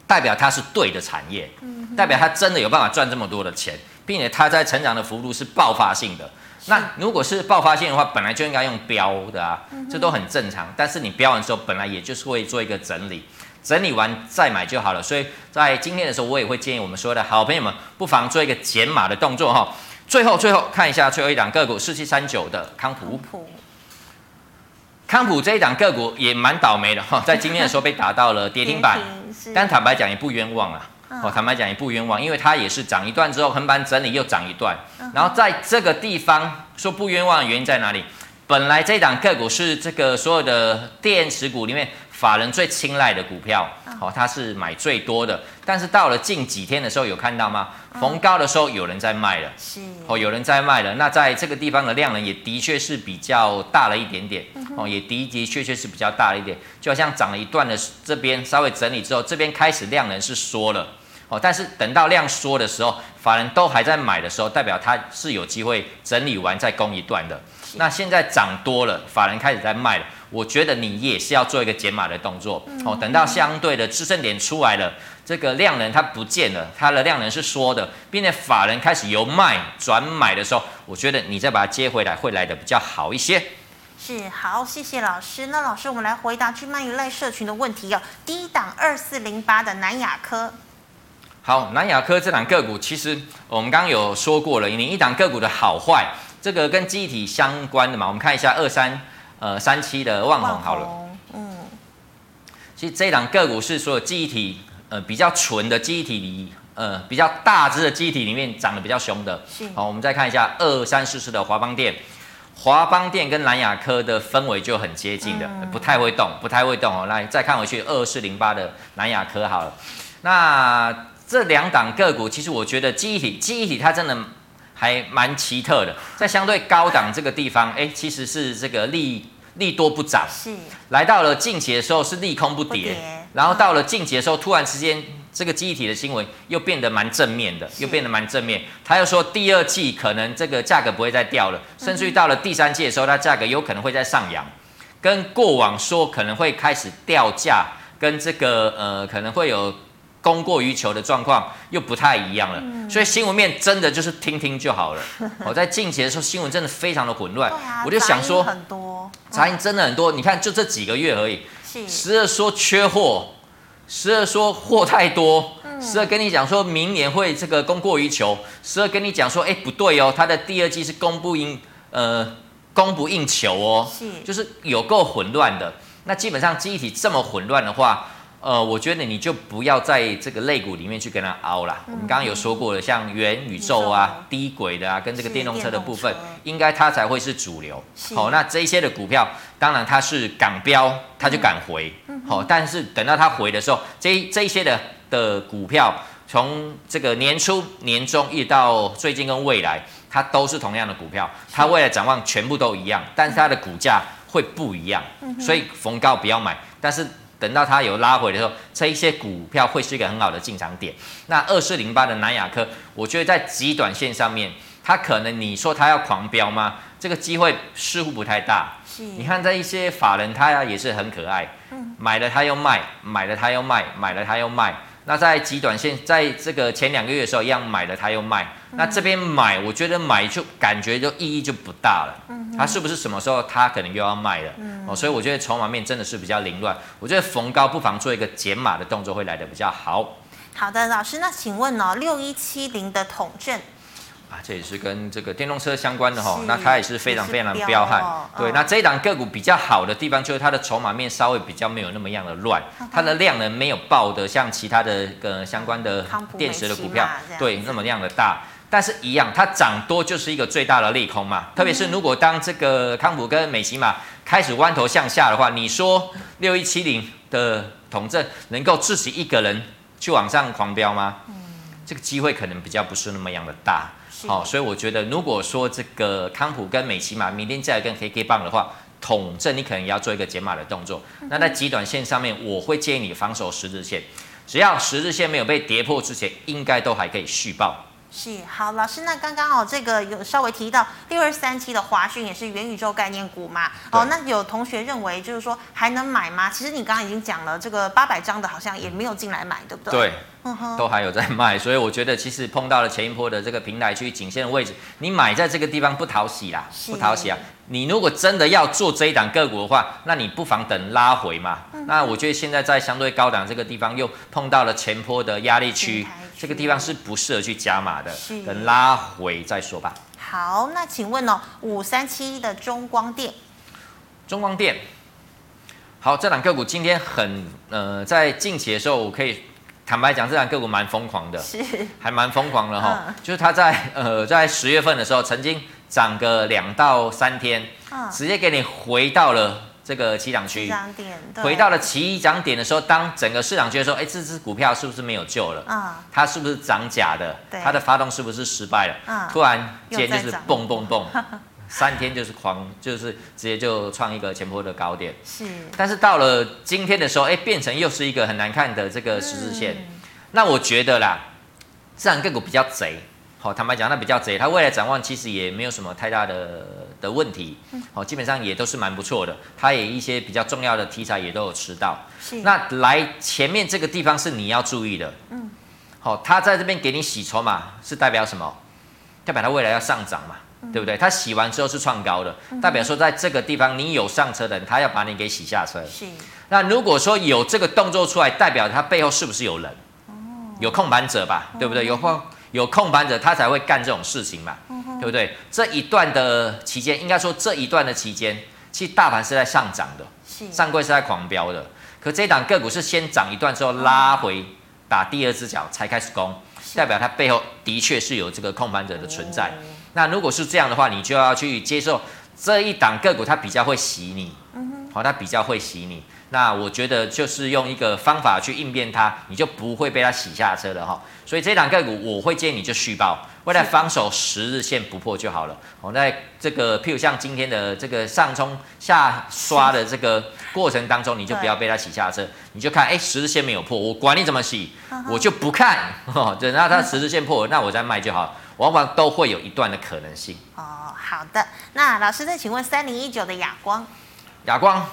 代表它是对的产业，代表它真的有办法赚这么多的钱，并且它在成长的幅度是爆发性的。那如果是爆发性的话，本来就应该用标的啊，这都很正常。但是你标完之后，本来也就是会做一个整理，整理完再买就好了。所以在今天的时候，我也会建议我们所有的好朋友们，不妨做一个减码的动作哈。最后，最后看一下最后一档个股四七三九的康普。康普这一档个股也蛮倒霉的哈，在今天的时候被打到了 跌停板，但坦白讲也不冤枉啊，哦，坦白讲也不冤枉，因为它也是涨一段之后横盘整理又涨一段，然后在这个地方说不冤枉的原因在哪里？本来这一档个股是这个所有的电池股里面法人最青睐的股票，哦，它是买最多的，但是到了近几天的时候有看到吗？逢高的时候有人在卖了，是。哦，有人在卖了，那在这个地方的量能也的确是比较大了一点点。哦，也的的确确是比较大了一点，就好像涨了一段的这边稍微整理之后，这边开始量能是缩了，哦，但是等到量缩的时候，法人都还在买的时候，代表它是有机会整理完再攻一段的。那现在涨多了，法人开始在卖了，我觉得你也是要做一个减码的动作，哦，等到相对的支撑点出来了。这个量能它不见了，它的量能是缩的，并且法人开始由卖转买的时候，我觉得你再把它接回来会来的比较好一些。是，好，谢谢老师。那老师，我们来回答聚卖一类社群的问题哦。第一档二四零八的南亚科，好，南亚科这档个股其实我们刚刚有说过了，你一档个股的好坏，这个跟记忆体相关的嘛，我们看一下二三呃三七的旺宏好了，嗯，其实这档个股是所有记忆体。呃，比较纯的记忆体里，呃，比较大只的记忆体里面长得比较凶的。好，我们再看一下二三四四的华邦电，华邦电跟南亚科的氛围就很接近的，嗯、不太会动，不太会动哦。来，再看回去二四零八的南亚科好了。那这两档个股，其实我觉得记忆体，记忆体它真的还蛮奇特的，在相对高档这个地方，哎，其实是这个利利多不涨，是。来到了近期的时候是利空不跌。不然后到了近期的时候，突然之间这个记忆体的新闻又变得蛮正面的，又变得蛮正面。他又说第二季可能这个价格不会再掉了，甚至于到了第三季的时候，它价格有可能会再上扬，跟过往说可能会开始掉价，跟这个呃可能会有供过于求的状况又不太一样了。所以新闻面真的就是听听就好了。我 在近期的时候新闻真的非常的混乱，我就想说很多杂音真的很多。你看就这几个月而已。时而说缺货，时而说货太多，十二跟你讲说明年会这个供过于求，十二跟你讲说，哎，不对哦，它的第二季是供不应，呃，供不应求哦，是，就是有够混乱的。那基本上记忆体这么混乱的话。呃，我觉得你就不要在这个肋骨里面去跟它凹啦。嗯、我们刚刚有说过的，像元宇宙啊、低轨的啊，跟这个电动车的部分，应该它才会是主流。好，那这一些的股票，当然它是敢飙，它就敢回。好、嗯，但是等到它回的时候，这这一些的的股票，从这个年初、年中一直到最近跟未来，它都是同样的股票，它未来展望全部都一样，但是它的股价会不一样。所以逢高不要买，但是。等到它有拉回的时候，这一些股票会是一个很好的进场点。那二四零八的南亚科，我觉得在极短线上面，它可能你说它要狂飙吗？这个机会似乎不太大。是你看这一些法人，他也是很可爱，买了他又卖，买了他又卖，买了他又卖。那在极短线，在这个前两个月的时候，一样买了他又卖。那这边买，我觉得买就感觉就意义就不大了。嗯，它是不是什么时候它可能又要卖了？嗯，哦，所以我觉得筹码面真的是比较凌乱。我觉得逢高不妨做一个减码的动作，会来的比较好。好的，老师，那请问哦，六一七零的统正。啊，这也是跟这个电动车相关的哈，那它也是非常非常彪悍。对，那这一档个股比较好的地方就是它的筹码面稍微比较没有那么样的乱，它的量呢没有爆的像其他的呃相关的电池的股票，对，那么样的大。但是，一样，它涨多就是一个最大的利空嘛。特别是如果当这个康普跟美琪玛开始弯头向下的话，你说六一七零的统正能够自己一个人去往上狂飙吗？这个机会可能比较不是那么样的大。好，所以我觉得，如果说这个康普跟美琪玛明天再跟 KK 棒的话，统正你可能也要做一个解码的动作。那在极短线上面，我会建议你防守十日线，只要十日线没有被跌破之前，应该都还可以续抱。是，好，老师，那刚刚哦，这个有稍微提到六二三七的华讯也是元宇宙概念股嘛？哦，那有同学认为就是说还能买吗？其实你刚刚已经讲了，这个八百张的好像也没有进来买，对不对？对。都还有在卖，所以我觉得其实碰到了前一波的这个平台区颈线的位置，你买在这个地方不讨喜啦，不讨喜啊！你如果真的要做这一档个股的话，那你不妨等拉回嘛。那我觉得现在在相对高档这个地方又碰到了前坡的压力区，这个地方是不适合去加码的，等拉回再说吧。好，那请问哦，五三七一的中光电，中光电，好，这两个股今天很呃，在近期的时候我可以。坦白讲，这两个股蛮疯狂的，是还蛮疯狂的哈。嗯、就是它在呃在十月份的时候，曾经涨个两到三天，嗯、直接给你回到了这个起涨区。回到了起涨点的时候，当整个市场觉得说，哎，这只股票是不是没有救了？嗯、它是不是涨假的？对它的发动是不是失败了？嗯、突然间就是蹦蹦蹦，三天就是狂，就是直接就创一个前波的高点。是，但是到了今天的时候，哎，变成又是一个很难看的这个十字线。嗯、那我觉得啦，这档个股比较贼。好，坦白讲，那比较贼，它未来展望其实也没有什么太大的的问题。好，基本上也都是蛮不错的。它也一些比较重要的题材也都有吃到。是。那来前面这个地方是你要注意的。嗯。好，它在这边给你洗筹码，是代表什么？代表它未来要上涨嘛，嗯、对不对？它洗完之后是创高的，嗯、代表说在这个地方你有上车的人，他要把你给洗下车。是。那如果说有这个动作出来，代表它背后是不是有人？哦。有控盘者吧，对不对？有控。有控盘者，他才会干这种事情嘛，嗯、对不对？这一段的期间，应该说这一段的期间，其实大盘是在上涨的，上柜是在狂飙的。可这档个股是先涨一段之后拉回，打第二只脚才开始攻，代表它背后的确是有这个控盘者的存在。嗯、那如果是这样的话，你就要去接受这一档个股，它比较会洗你，好，它比较会洗你。那我觉得就是用一个方法去应变它，你就不会被它洗下车了哈。所以这档个股我会建议你就续报，未来防守十日线不破就好了。我在这个譬如像今天的这个上冲下刷的这个过程当中，你就不要被它洗下车，你就看哎十日线没有破，我管你怎么洗，我就不看。等到它十日线破，那我再卖就好。往往都会有一段的可能性。哦，好的。那老师再请问三零一九的亚光，亚光。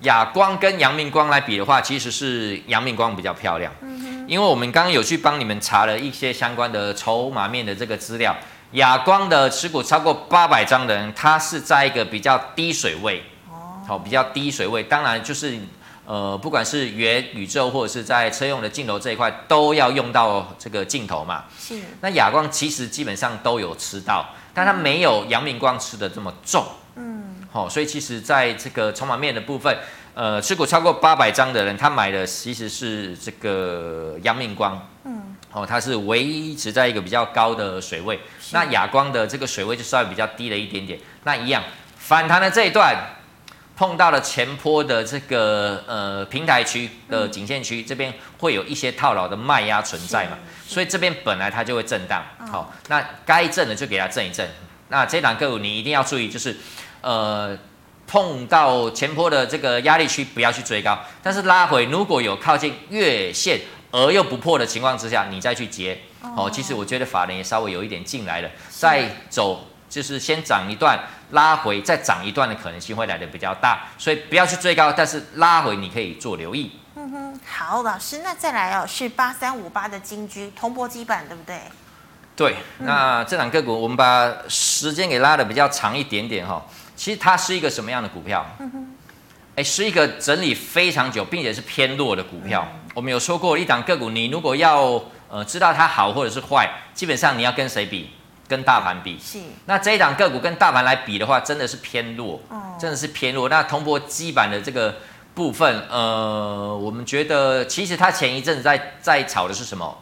亚光跟阳明光来比的话，其实是阳明光比较漂亮。嗯哼，因为我们刚刚有去帮你们查了一些相关的筹码面的这个资料，亚光的持股超过八百张的人，他是在一个比较低水位。哦，好，比较低水位，当然就是呃，不管是元宇宙或者是在车用的镜头这一块，都要用到这个镜头嘛。是。那亚光其实基本上都有吃到，但它没有阳明光吃的这么重。哦，所以其实在这个筹码面的部分，呃，持股超过八百张的人，他买的其实是这个阳明光，嗯，哦，它是维持在一个比较高的水位，那亚光的这个水位就稍微比较低了一点点。那一样反弹的这一段碰到了前坡的这个呃平台区的颈线区，嗯、这边会有一些套牢的卖压存在嘛，所以这边本来它就会震荡，好、哦，那该震的就给它震一震。那这档个股你一定要注意，就是。呃，碰到前坡的这个压力区，不要去追高，但是拉回如果有靠近月线而又不破的情况之下，你再去接。哦，其实我觉得法人也稍微有一点进来了，再走就是先涨一段，拉回再涨一段的可能性会来的比较大，所以不要去追高，但是拉回你可以做留意。嗯哼，好，老师，那再来哦，是八三五八的金居铜箔基板，对不对？对，那这档个股我们把时间给拉的比较长一点点哈。其实它是一个什么样的股票？哎，是一个整理非常久，并且是偏弱的股票。我们有说过，一档个股，你如果要呃知道它好或者是坏，基本上你要跟谁比？跟大盘比。是。那这一档个股跟大盘来比的话，真的是偏弱，真的是偏弱。那铜箔基板的这个部分，呃，我们觉得其实它前一阵子在在炒的是什么？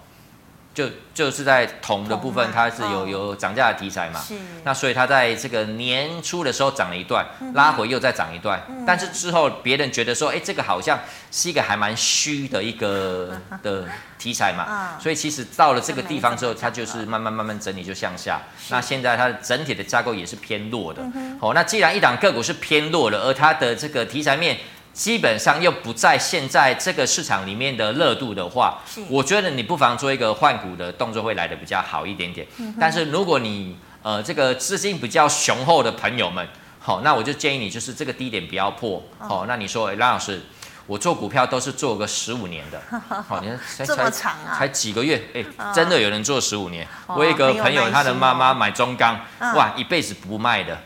就就是在铜的部分，它是有有涨价的题材嘛？是。那所以它在这个年初的时候涨了一段，拉回又再涨一段，但是之后别人觉得说，哎，这个好像是一个还蛮虚的一个 的题材嘛。所以其实到了这个地方之后，它就是慢慢慢慢整理就向下。那现在它的整体的架构也是偏弱的。好，那既然一档个股是偏弱的，而它的这个题材面。基本上又不在现在这个市场里面的热度的话，我觉得你不妨做一个换股的动作会来的比较好一点点。嗯、但是如果你呃这个资金比较雄厚的朋友们，好，那我就建议你就是这个低点不要破。好、哦，那你说，哎，蓝老师，我做股票都是做个十五年的，好，你看这么长啊，才几个月，哎，真的有人做十五年。哦、我有一个朋友，他的妈妈买中钢，哦、哇，一辈子不卖的。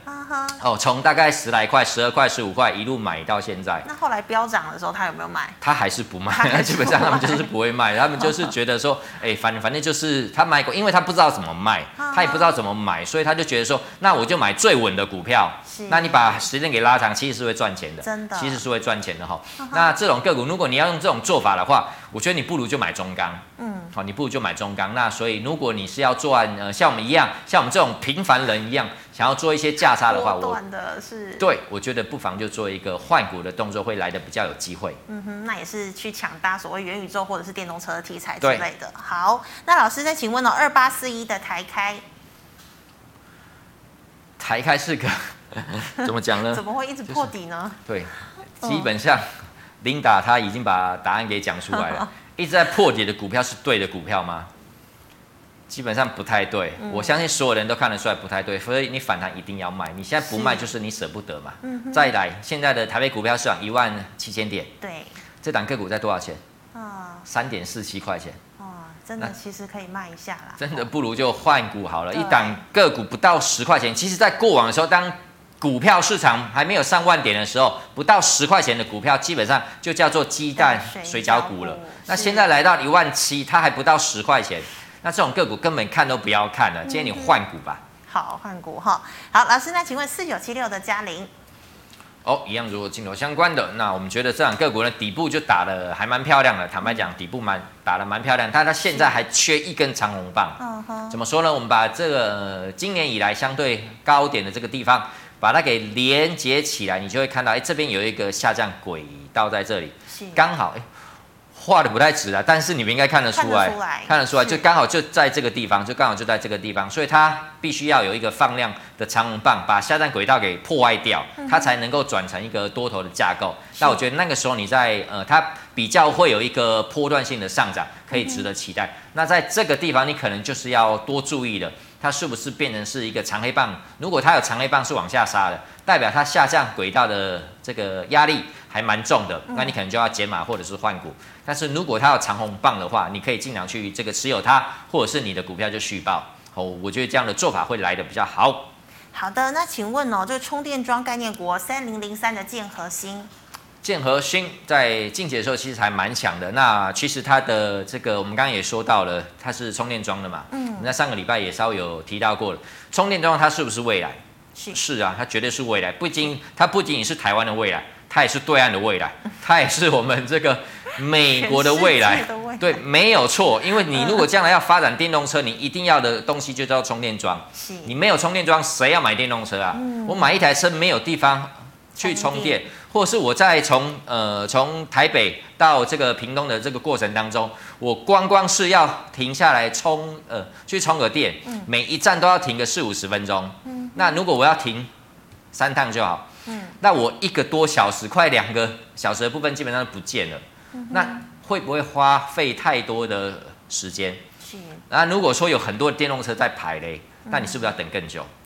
哦，从大概十来块、十二块、十五块一路买到现在。那后来飙涨的时候，他有没有卖？他还是不卖，不 基本上他们就是不会卖，他们就是觉得说，哎、欸，反正反正就是他买过，因为他不知道怎么卖，他也不知道怎么买，所以他就觉得说，那我就买最稳的股票。是那你把时间给拉长，其实是会赚钱的，真的，其实是会赚钱的哈。那这种个股，如果你要用这种做法的话，我觉得你不如就买中钢。嗯，好，你不如就买中钢。那所以如果你是要做，呃，像我们一样，像我们这种平凡人一样。想要做一些价差的话，我的是对，我觉得不妨就做一个换股的动作，会来的比较有机会。嗯哼，那也是去抢搭所谓元宇宙或者是电动车的题材之类的。好，那老师再请问哦，二八四一的台开，台开是个 怎么讲呢？怎么会一直破底呢？就是、对，基本上琳达她已经把答案给讲出来了。一直在破底的股票是对的股票吗？基本上不太对。嗯、我相信所有人都看得出来不太对，所以你反弹一定要卖。你现在不卖就是你舍不得嘛。嗯、再来，现在的台北股票市场一万七千点。对。这档个股在多少钱？啊，三点四七块钱。真的，其实可以卖一下啦。真的不如就换股好了，一档个股不到十块钱。其实，在过往的时候，当股票市场还没有上万点的时候，不到十块钱的股票，基本上就叫做鸡蛋水饺股了。那现在来到一万七，它还不到十块钱，那这种个股根本看都不要看了。今天你换股吧。好，换股哈。好，老师，那请问四九七六的嘉玲。哦，一样，如果镜头相关的，那我们觉得这两个股呢，底部就打的还蛮漂亮的。坦白讲，底部蛮打的蛮漂亮，但它现在还缺一根长红棒。嗯哼。怎么说呢？我们把这个、呃、今年以来相对高点的这个地方，把它给连接起来，你就会看到，哎，这边有一个下降轨道在这里，刚好，哎。画的不太直啊，但是你们应该看得出来，看得出来，就刚好就在这个地方，就刚好就在这个地方，所以它必须要有一个放量的长红棒，把下降轨道给破坏掉，它才能够转成一个多头的架构。那我觉得那个时候你在呃，它比较会有一个波段性的上涨，可以值得期待。那在这个地方，你可能就是要多注意的，它是不是变成是一个长黑棒？如果它有长黑棒是往下杀的，代表它下降轨道的这个压力还蛮重的，那你可能就要减码或者是换股。但是如果它有长红棒的话，你可以尽量去这个持有它，或者是你的股票就续报。哦，我觉得这样的做法会来的比较好。好的，那请问哦，这个充电桩概念股三零零三的建和兴，建和兴在近期的时候其实还蛮强的。那其实它的这个我们刚刚也说到了，它是充电桩的嘛。嗯。那上个礼拜也稍微有提到过了，充电桩它是不是未来？是是啊，它绝对是未来。不仅它不仅仅是台湾的未来，它也是对岸的未来，它也是我们这个。美国 的未来，对，没有错。因为你如果将来要发展电动车，你一定要的东西就叫充电桩。是你没有充电桩，谁要买电动车啊？我买一台车没有地方去充电，或是我在从呃从台北到这个屏东的这个过程当中，我光光是要停下来充呃去充个电，每一站都要停个四五十分钟。那如果我要停三趟就好，那我一个多小时，快两个小时的部分基本上都不见了。那会不会花费太多的时间？是。那如果说有很多电动车在排嘞，那你是不是要等更久？对。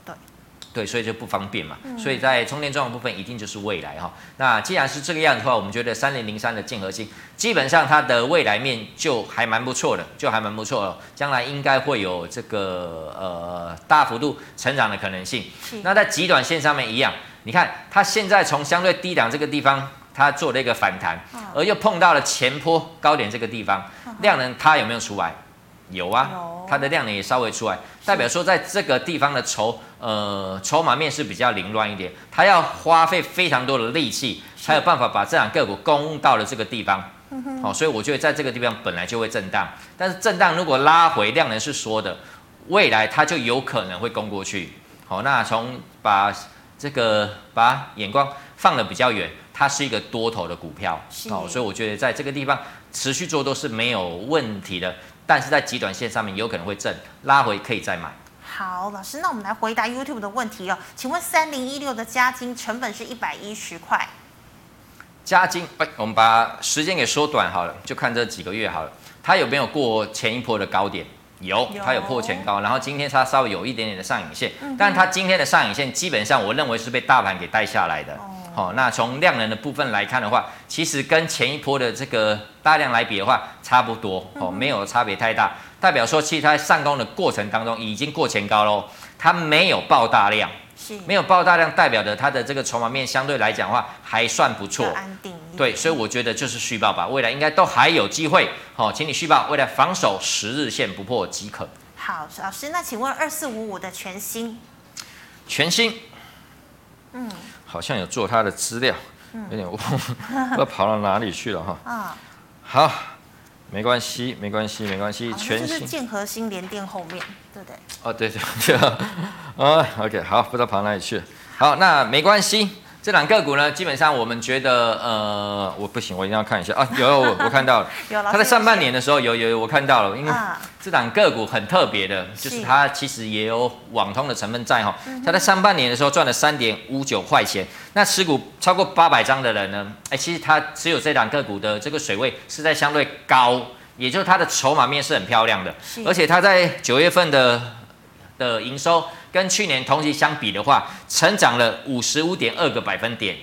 对，所以就不方便嘛。所以在充电桩的部分，一定就是未来哈。那既然是这个样子的话，我们觉得三零零三的建核心，基本上它的未来面就还蛮不错的，就还蛮不错了。将来应该会有这个呃大幅度成长的可能性。那在极短线上面一样，你看它现在从相对低档这个地方。它做了一个反弹，而又碰到了前坡高点这个地方，量能它有没有出来？有啊，它的量能也稍微出来，代表说在这个地方的筹呃筹码面是比较凌乱一点，它要花费非常多的力气才有办法把这两个股攻到了这个地方。好，所以我觉得在这个地方本来就会震荡，但是震荡如果拉回量能是说的，未来它就有可能会攻过去。好，那从把这个把眼光放的比较远。它是一个多头的股票，哦，所以我觉得在这个地方持续做都是没有问题的，但是在极短线上面有可能会震，拉回可以再买。好，老师，那我们来回答 YouTube 的问题哦，请问三零一六的加金成本是一百一十块，加金，哎，我们把时间给缩短好了，就看这几个月好了，它有没有过前一波的高点？有，它有破前高，然后今天它稍微有一点点的上影线，嗯、但它今天的上影线基本上我认为是被大盘给带下来的。哦好，那从量能的部分来看的话，其实跟前一波的这个大量来比的话，差不多哦，没有差别太大。代表说，其实它上攻的过程当中已经过前高喽，它没有爆大量，是没有爆大量，代表的它的这个筹码面相对来讲的话还算不错，安定。对，所以我觉得就是续报吧，未来应该都还有机会。好，请你续报，未来防守十日线不破即可。好，老师，那请问二四五五的全新，全新，嗯。好像有做他的资料，有点忘，不知道跑到哪里去了哈。啊，好，没关系，没关系，没关系。全是建和新联电后面，对不对？哦，对对对。啊，OK，好，不知道跑到哪里去了。好，那没关系。这档个股呢，基本上我们觉得，呃，我不行，我一定要看一下。啊，有我我看到了，有它在上半年的时候有有有我看到了，因为啊。这档个股很特别的，就是是它其实也有网通的成分在哈，它在上半年的时候赚了三点五九块钱，那持股超过八百张的人呢，哎，其实它持有这档个股的这个水位是在相对高，也就是它的筹码面是很漂亮的，是。而且它在九月份的的营收跟去年同期相比的话，成长了五十五点二个百分点。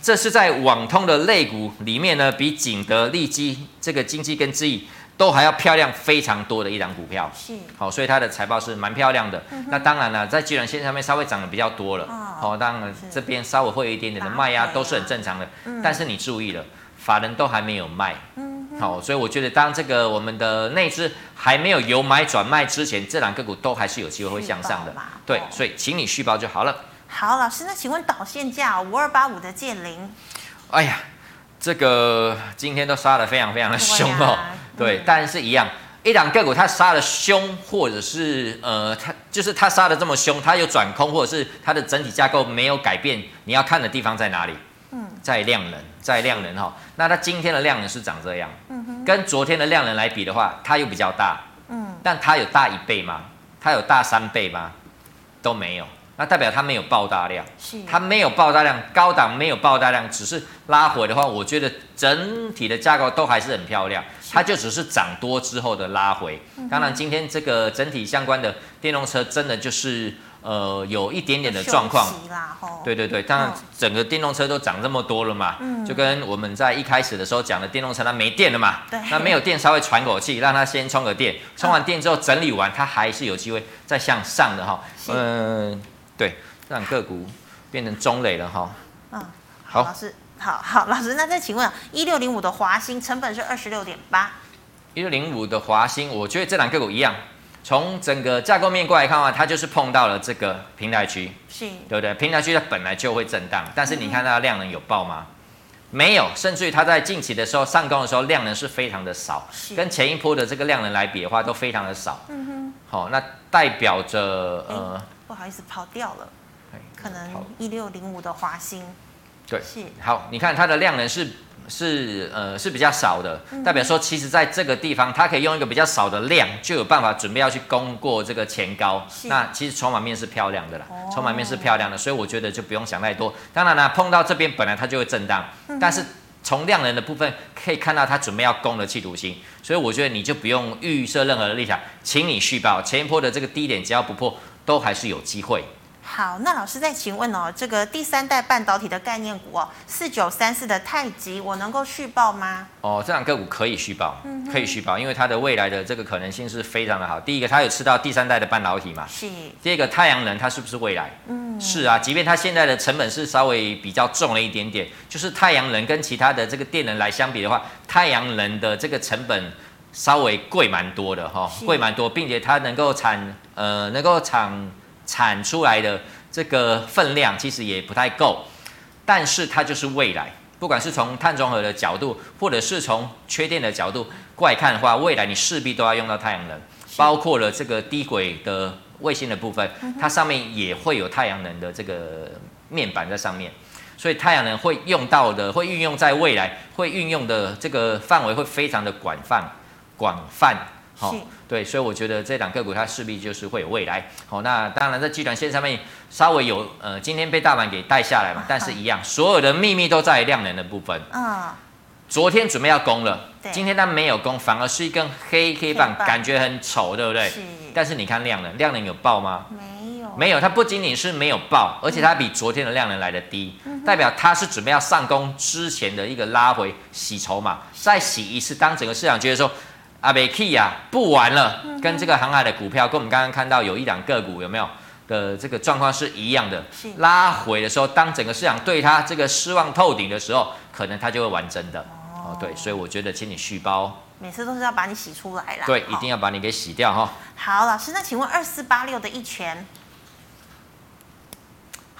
这是在网通的类股里面呢，比景德、利基这个经济跟智易都还要漂亮非常多的一档股票。是好，所以它的财报是蛮漂亮的。那当然了，在居然线上面稍微涨得比较多了。哦好，当然这边稍微会有一点点的卖压，啊都是很正常的。嗯但是你注意了，法人都还没有卖。嗯哼好，所以我觉得当这个我们的内资还没有由买转卖之前，这两个股都还是有机会会向上的。对哦，所以请你续报就好了。好，老师，那请问导线价五二八五的建林哎呀，这个今天都杀的非常非常的凶哦。对 啊对，嗯但是一样，一档个股它杀的凶，或者是呃，它就是它杀的这么凶，它有转空，或者是它的整体架构没有改变，你要看的地方在哪里？嗯，在量能，在量能哈、哦。那它今天的量能是长这样，跟昨天的量能来比的话，它又比较大，嗯，但它有大一倍吗？它有大三倍吗？都没有，那代表它没有爆大量。是它没有爆大量，高档没有爆大量，只是拉回的话，我觉得整体的架构都还是很漂亮，它就只是涨多之后的拉回。当然，今天这个整体相关的电动车真的就是呃有一点点的状况。对对对，当然嗯整个电动车都涨这么多了嘛，嗯就跟我们在一开始的时候讲的电动车它没电了嘛，对那没有电稍微喘口气，让它先充个电，充完电之后整理完，它还是有机会再向上的哈。是嗯，对，让个股变成中磊了哈。嗯，好老师，好好，老师，那再请问一六零五的华兴成本是二十六点八，一六零五的华兴，我觉得这两个股一样，从整个架构面过来看的话，它就是碰到了这个平台区，是。对不对？平台区它本来就会震荡，但是你看它的量能有爆吗？没有，甚至于它在近期的时候上攻的时候量能是非常的少，是。跟前一波的这个量能来比的话都非常的少。嗯哼，好、那代表着呃，不好意思跑掉了，哎可能一六零五的华兴。对。是。好，你看它的量能是是呃是比较少的，嗯代表说其实在这个地方，它可以用一个比较少的量，就有办法准备要去攻过这个前高。那其实筹码面是漂亮的啦，哦筹码面是漂亮的，所以我觉得就不用想太多。当然啦，碰到这边本来它就会震荡，嗯但是从量能的部分可以看到它准备要攻的企图心，所以我觉得你就不用预设任何的立场，请你续报前一波的这个低点，只要不破，都还是有机会。好，那老师再请问哦，这个第三代半导体的概念股哦，四九三四的太极，我能够续报吗？哦，这两个股可以续报，嗯可以续报，因为它的未来的这个可能性是非常的好。第一个，它有吃到第三代的半导体嘛；是，第二个，太阳能它是不是未来？嗯，是啊，即便它现在的成本是稍微比较重了一点点，就是太阳能跟其他的这个电能来相比的话，太阳能的这个成本稍微贵蛮多的哈，是贵蛮多，并且它能够产呃能够产产出来的这个分量其实也不太够，但是它就是未来。不管是从碳中和的角度，或者是从缺电的角度过来看的话，未来你势必都要用到太阳能，包括了这个低轨的卫星的部分，它上面也会有太阳能的这个面板在上面，所以太阳能会用到的，会运用在未来，会运用的这个范围会非常的广泛，广泛。好、是对，所以我觉得这档个股它势必就是会有未来。好，那当然在基短线上面稍微有呃，今天被大盘给带下来嘛，但是一样，所有的秘密都在量能的部分。嗯，昨天准备要攻了对，今天它没有攻，反而是一根黑黑棒，黑棒感觉很丑，对不对？是，但是你看量能，量能有爆吗？没有，没有，它不仅仅是没有爆，而且它比昨天的量能来的低，嗯代表它是准备要上攻之前的一个拉回洗筹码，再洗一次。当整个市场觉得说啊，没 key 啊，不玩了，嗯跟这个航海的股票，跟我们刚刚看到有一两个股有没有的这个状况是一样的是。拉回的时候，当整个市场对它这个失望透顶的时候，可能它就会玩真的。哦，对，所以我觉得请你续包，每次都是要把你洗出来啦。对，好一定要把你给洗掉哈。好，老师，那请问二四八六的一拳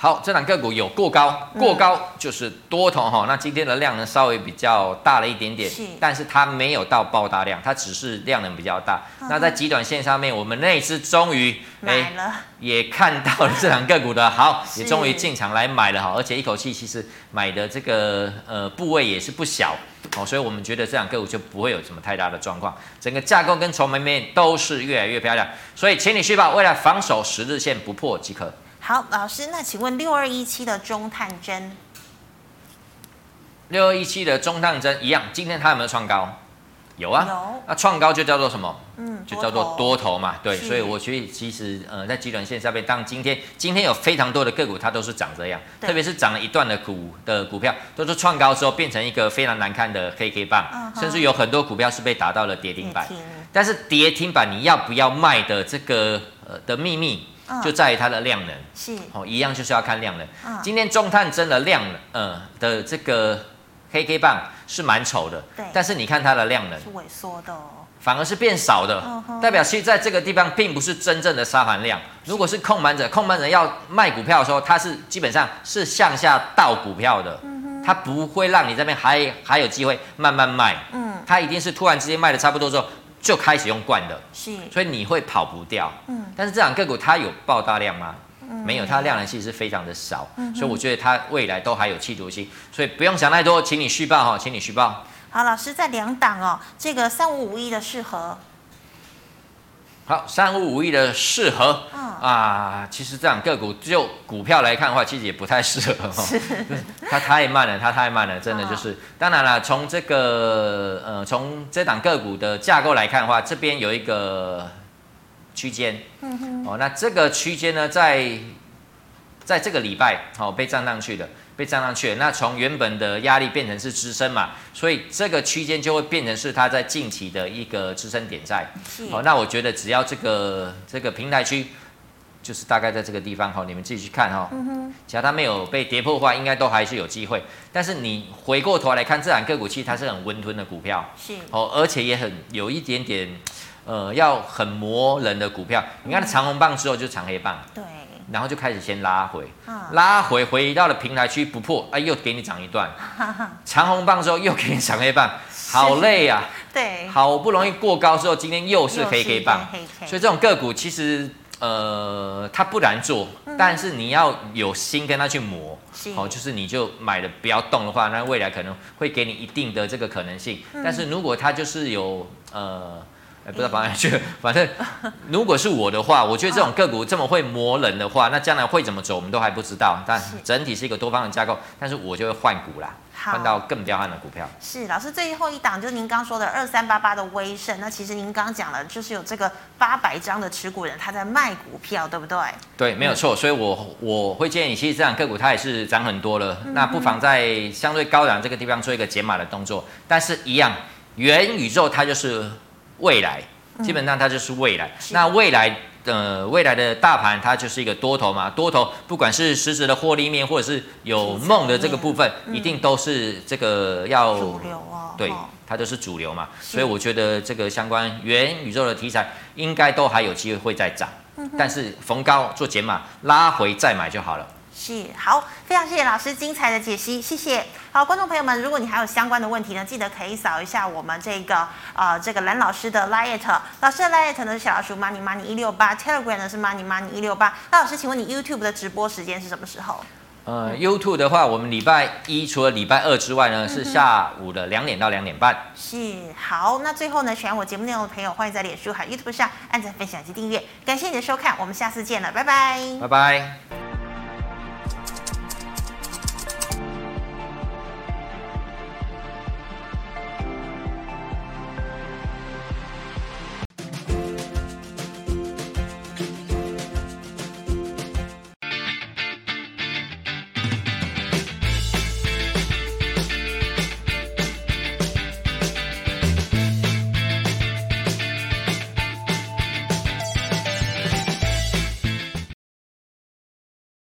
好，这档个股有过高，过高就是多头哈、嗯。那今天的量呢，稍微比较大了一点点，是，但是它没有到爆大量，它只是量能比较大。嗯、那在极短线上面，我们那一次终于买了，也看到了这档个股的 好，也终于进场来买了哈，而且一口气其实买的这个呃部位也是不小哦，所以我们觉得这两个股就不会有什么太大的状况，整个架构跟筹码面都是越来越漂亮，所以请你续报，未来防守十日线不破即可。好，老师，那请问六二一七的中探针，六二一七的中探针一样，今天它有没有创高？有啊，有。那创高就叫做什么？嗯，就叫做多头嘛。对，所以我觉得其实呃，在极短线上面，当今天今天有非常多的个股，它都是涨这样，特别是涨了一段的股的股票，都是创高之后变成一个非常难看的黑 K 棒，嗯，甚至有很多股票是被打到了跌停板。但是跌停板你要不要卖的这个呃的秘密？就在于它的量能，是。哦，一样就是要看量能。嗯、今天中探针的量能，呃的这个黑 K 棒是蛮丑的，对。但是你看它的量能是萎缩的哦，反而是变少的，嗯、代表其实在这个地方并不是真正的杀盘量。如果是控盘者，控盘者要卖股票的时候，它是基本上是向下倒股票的，嗯、它不会让你这边还还有机会慢慢卖，嗯，它一定是突然之间卖的差不多之后。就开始用惯的，是，所以你会跑不掉。嗯，但是这档个股它有爆大量吗？嗯、没有，它的量能其实是非常的少，嗯，所以我觉得它未来都还有企图心，所以不用想太多，请你续报哈，请你续报。好，老师在两档哦，这个三五五一的适合。好，三五五一的适合、嗯、啊，其实这样个股就股票来看的话，其实也不太适合。哈，它太慢了，它太慢了，真的就是。哦、当然了，从这个呃，从这档个股的架构来看的话，这边有一个区间，嗯哼，哦，那这个区间呢，在在这个礼拜哦被站上去的。被站上去了，那从原本的压力变成是支撑嘛，所以这个区间就会变成是它在近期的一个支撑点在。好，那我觉得只要这个这个平台区，就是大概在这个地方哈，你们自己去看哈。嗯哼。只要它没有被跌破的话，应该都还是有机会。但是你回过头来看这档个股，其实它是很温吞的股票。是。哦，而且也很有一点点，呃，要很磨人的股票。你看它长红棒之后就是长黑棒。对。然后就开始先拉回，拉回回到了平台区不破，哎，又给你涨一段，长红棒之后又给你涨黑棒，好累呀、啊，对，好不容易过高之后，今天又是黑黑棒，所以这种个股其实呃它不难做，但是你要有心跟它去磨，哦，就是你就买的不要动的话，那未来可能会给你一定的这个可能性，但是如果它就是有呃。不知道放哪去，反正如果是我的话，我觉得这种个股这么会磨人的话，那将来会怎么走，我们都还不知道。但整体是一个多方的架构，但是我就会换股啦，换到更彪悍的股票。是老师最后一档，就是您刚说的二三八八的威盛。那其实您刚讲了，就是有这个八百张的持股人他在卖股票，对不对？对，没有错。所以我我会建议你，其实这档个股它也是涨很多了，那不妨在相对高档这个地方做一个减码的动作。但是，一样，元宇宙它就是。未来基本上它就是未来，嗯、那未来呃未来的大盘它就是一个多头嘛，多头不管是实质的获利面或者是有梦的这个部分，一定都是这个要主流啊，对，它都是主流嘛，所以我觉得这个相关元宇宙的题材应该都还有机会会再涨，但是逢高做减码，拉回再买就好了。是好，非常谢谢老师精彩的解析，谢谢。好，观众朋友们，如果你还有相关的问题呢，记得可以扫一下我们这个呃这个蓝老师的 liet，老师的 liet 呢是小老鼠 money money 一六八，Telegram 呢是 money money 一六八。那老师，请问你 YouTube 的直播时间是什么时候？呃，YouTube 的话，我们礼拜一除了礼拜二之外呢，嗯、是下午的两点到两点半。是好，那最后呢，喜欢我节目内容的朋友，欢迎在脸书和 YouTube 上按赞、分享及订阅。感谢你的收看，我们下次见了，拜拜，拜拜。